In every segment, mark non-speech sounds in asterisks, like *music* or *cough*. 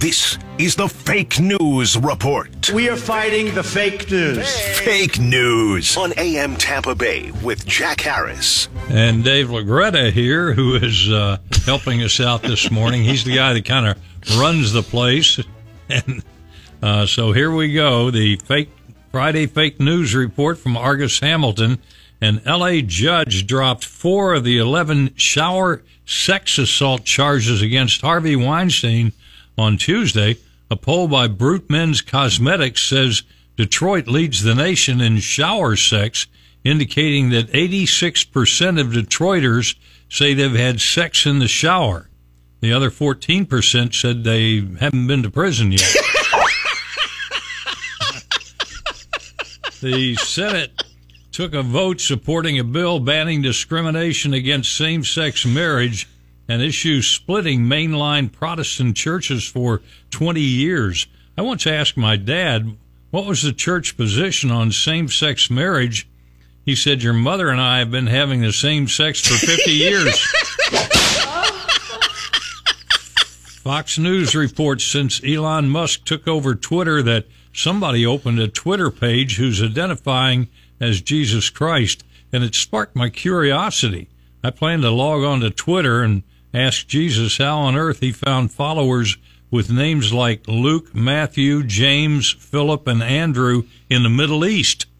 This is the Fake News Report. We are fighting the fake news. Fake News on AM Tampa Bay with Jack Harris. And Dave Legaretta here, who is uh, helping us out this morning. He's the guy that kind of runs the place. *laughs* And uh, so here we go. The fake Friday fake news report from Argus Hamilton. An LA judge dropped four of the 11 shower sex assault charges against Harvey Weinstein on Tuesday. A poll by Brut Men's Cosmetics says Detroit leads the nation in shower sex, indicating that 86% of Detroiters say they've had sex in the shower. The other 14% said they haven't been to prison yet. *laughs* the Senate took a vote supporting a bill banning discrimination against same sex marriage and issue splitting mainline Protestant churches for 20 years. I once asked my dad, what was the church position on same sex marriage? He said, Your mother and I have been having the same sex for 50 *laughs* years. Fox News reports since Elon Musk took over Twitter that somebody opened a Twitter page who's identifying as Jesus Christ, and it sparked my curiosity. I plan to log on to Twitter and ask Jesus how on earth he found followers with names like Luke, Matthew, James, Philip, and Andrew in the Middle East. *laughs*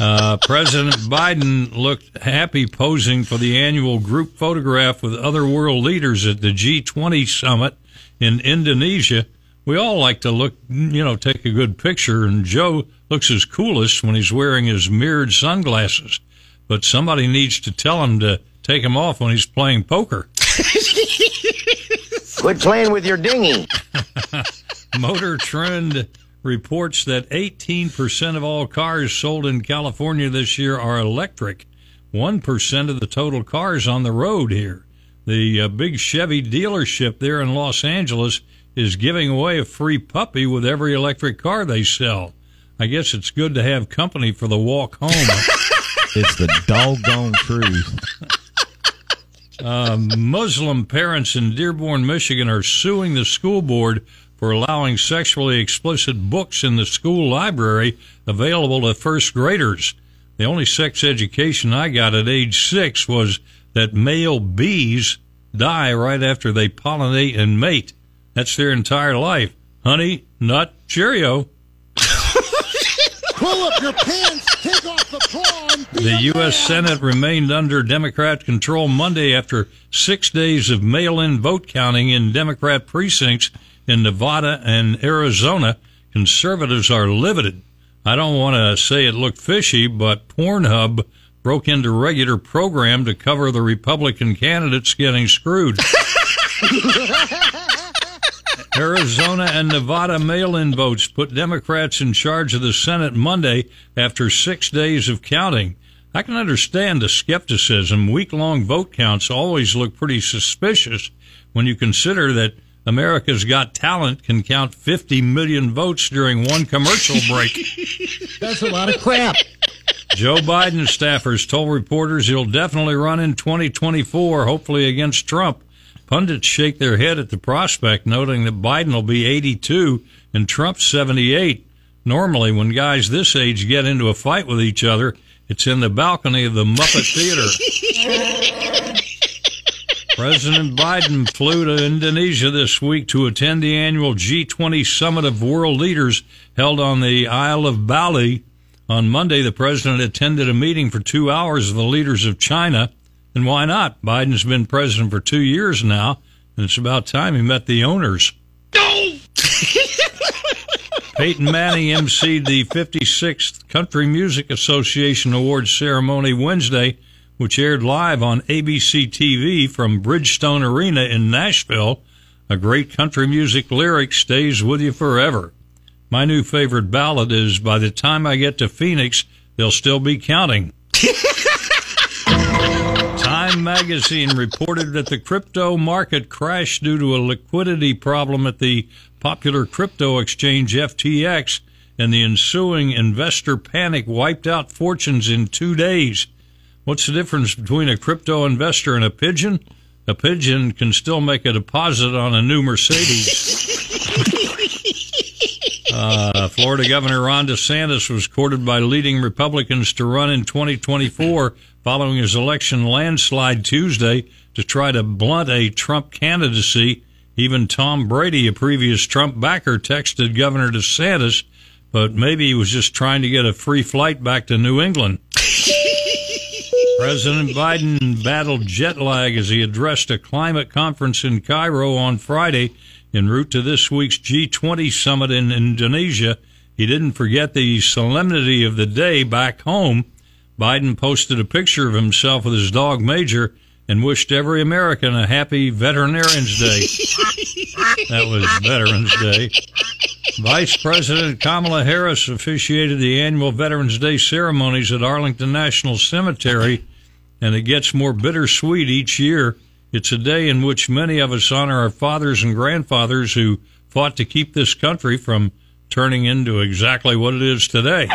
Uh, President Biden looked happy posing for the annual group photograph with other world leaders at the G20 summit in Indonesia. We all like to look, you know, take a good picture, and Joe looks his coolest when he's wearing his mirrored sunglasses. But somebody needs to tell him to take him off when he's playing poker. *laughs* Quit playing with your dinghy. *laughs* Motor Trend reports that 18% of all cars sold in California this year are electric. 1% of the total cars on the road here. The uh, big Chevy dealership there in Los Angeles is giving away a free puppy with every electric car they sell. I guess it's good to have company for the walk home. *laughs* it's the doggone truth. Uh, Muslim parents in Dearborn, Michigan are suing the school board for allowing sexually explicit books in the school library available to first graders. The only sex education I got at age six was that male bees die right after they pollinate and mate. That's their entire life. Honey, nut, cheerio. *laughs* Pull up your pants, take off the prawn. The U.S. Senate remained under Democrat control Monday after six days of mail in vote counting in Democrat precincts in Nevada and Arizona, conservatives are livid. I don't want to say it looked fishy, but Pornhub broke into regular program to cover the Republican candidates getting screwed. *laughs* Arizona and Nevada mail in votes put Democrats in charge of the Senate Monday after six days of counting. I can understand the skepticism. Week long vote counts always look pretty suspicious when you consider that America's Got Talent can count 50 million votes during one commercial break. *laughs* That's a lot of crap. Joe Biden staffers told reporters he'll definitely run in 2024, hopefully against Trump. Pundits shake their head at the prospect, noting that Biden will be 82 and Trump 78. Normally, when guys this age get into a fight with each other, it's in the balcony of the Muppet Theater. *laughs* President Biden flew to Indonesia this week to attend the annual G20 Summit of World Leaders held on the Isle of Bali. On Monday, the president attended a meeting for two hours of the leaders of China. And why not? Biden's been president for two years now, and it's about time he met the owners. No! Peyton Manning emceed the 56th Country Music Association Awards ceremony Wednesday which aired live on ABC TV from Bridgestone Arena in Nashville. A great country music lyric stays with you forever. My new favorite ballad is By the Time I Get to Phoenix, They'll Still Be Counting. *laughs* Time magazine reported that the crypto market crashed due to a liquidity problem at the popular crypto exchange FTX, and the ensuing investor panic wiped out fortunes in two days. What's the difference between a crypto investor and a pigeon? a pigeon can still make a deposit on a new Mercedes. *laughs* Uh, Florida Governor Ron DeSantis was courted by leading Republicans to run in 2024 following his election landslide Tuesday to try to blunt a Trump candidacy. Even Tom Brady, a previous Trump backer, texted Governor DeSantis, but maybe he was just trying to get a free flight back to New England. *laughs* President Biden battled jet lag as he addressed a climate conference in Cairo on Friday en route to this week's G20 summit in Indonesia. He didn't forget the solemnity of the day back home. Biden posted a picture of himself with his dog Major and wished every American a happy Veterinarians Day. *laughs* that was Veterans Day. Vice President Kamala Harris officiated the annual Veterans Day ceremonies at Arlington National Cemetery, and it gets more bittersweet each year. It's a day in which many of us honor our fathers and grandfathers who fought to keep this country from turning into exactly what it is today.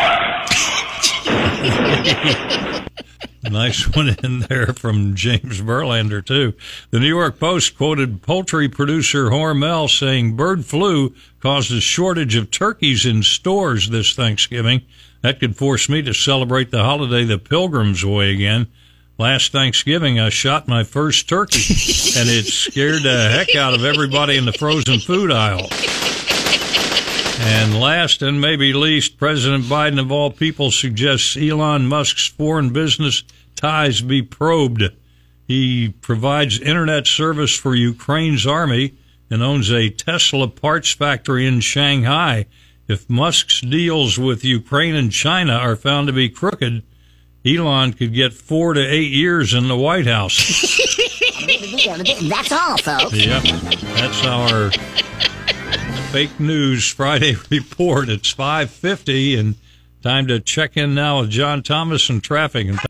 *laughs* *laughs* nice one in there from James Verlander, too. The New York Post quoted poultry producer Hormel saying bird flu caused a shortage of turkeys in stores this Thanksgiving. That could force me to celebrate the holiday the Pilgrims way again. Last Thanksgiving, I shot my first turkey, and it scared the heck out of everybody in the frozen food aisle. *laughs* And last and maybe least, President Biden, of all people, suggests Elon Musk's foreign business ties be probed. He provides internet service for Ukraine's army and owns a Tesla parts factory in Shanghai. If Musk's deals with Ukraine and China are found to be crooked, Elon could get four to eight years in the White House. *laughs* That's all, folks. yep, that's our fake news Friday *laughs* report. It's five fifty, and time to check in now with John Thomas and traffic.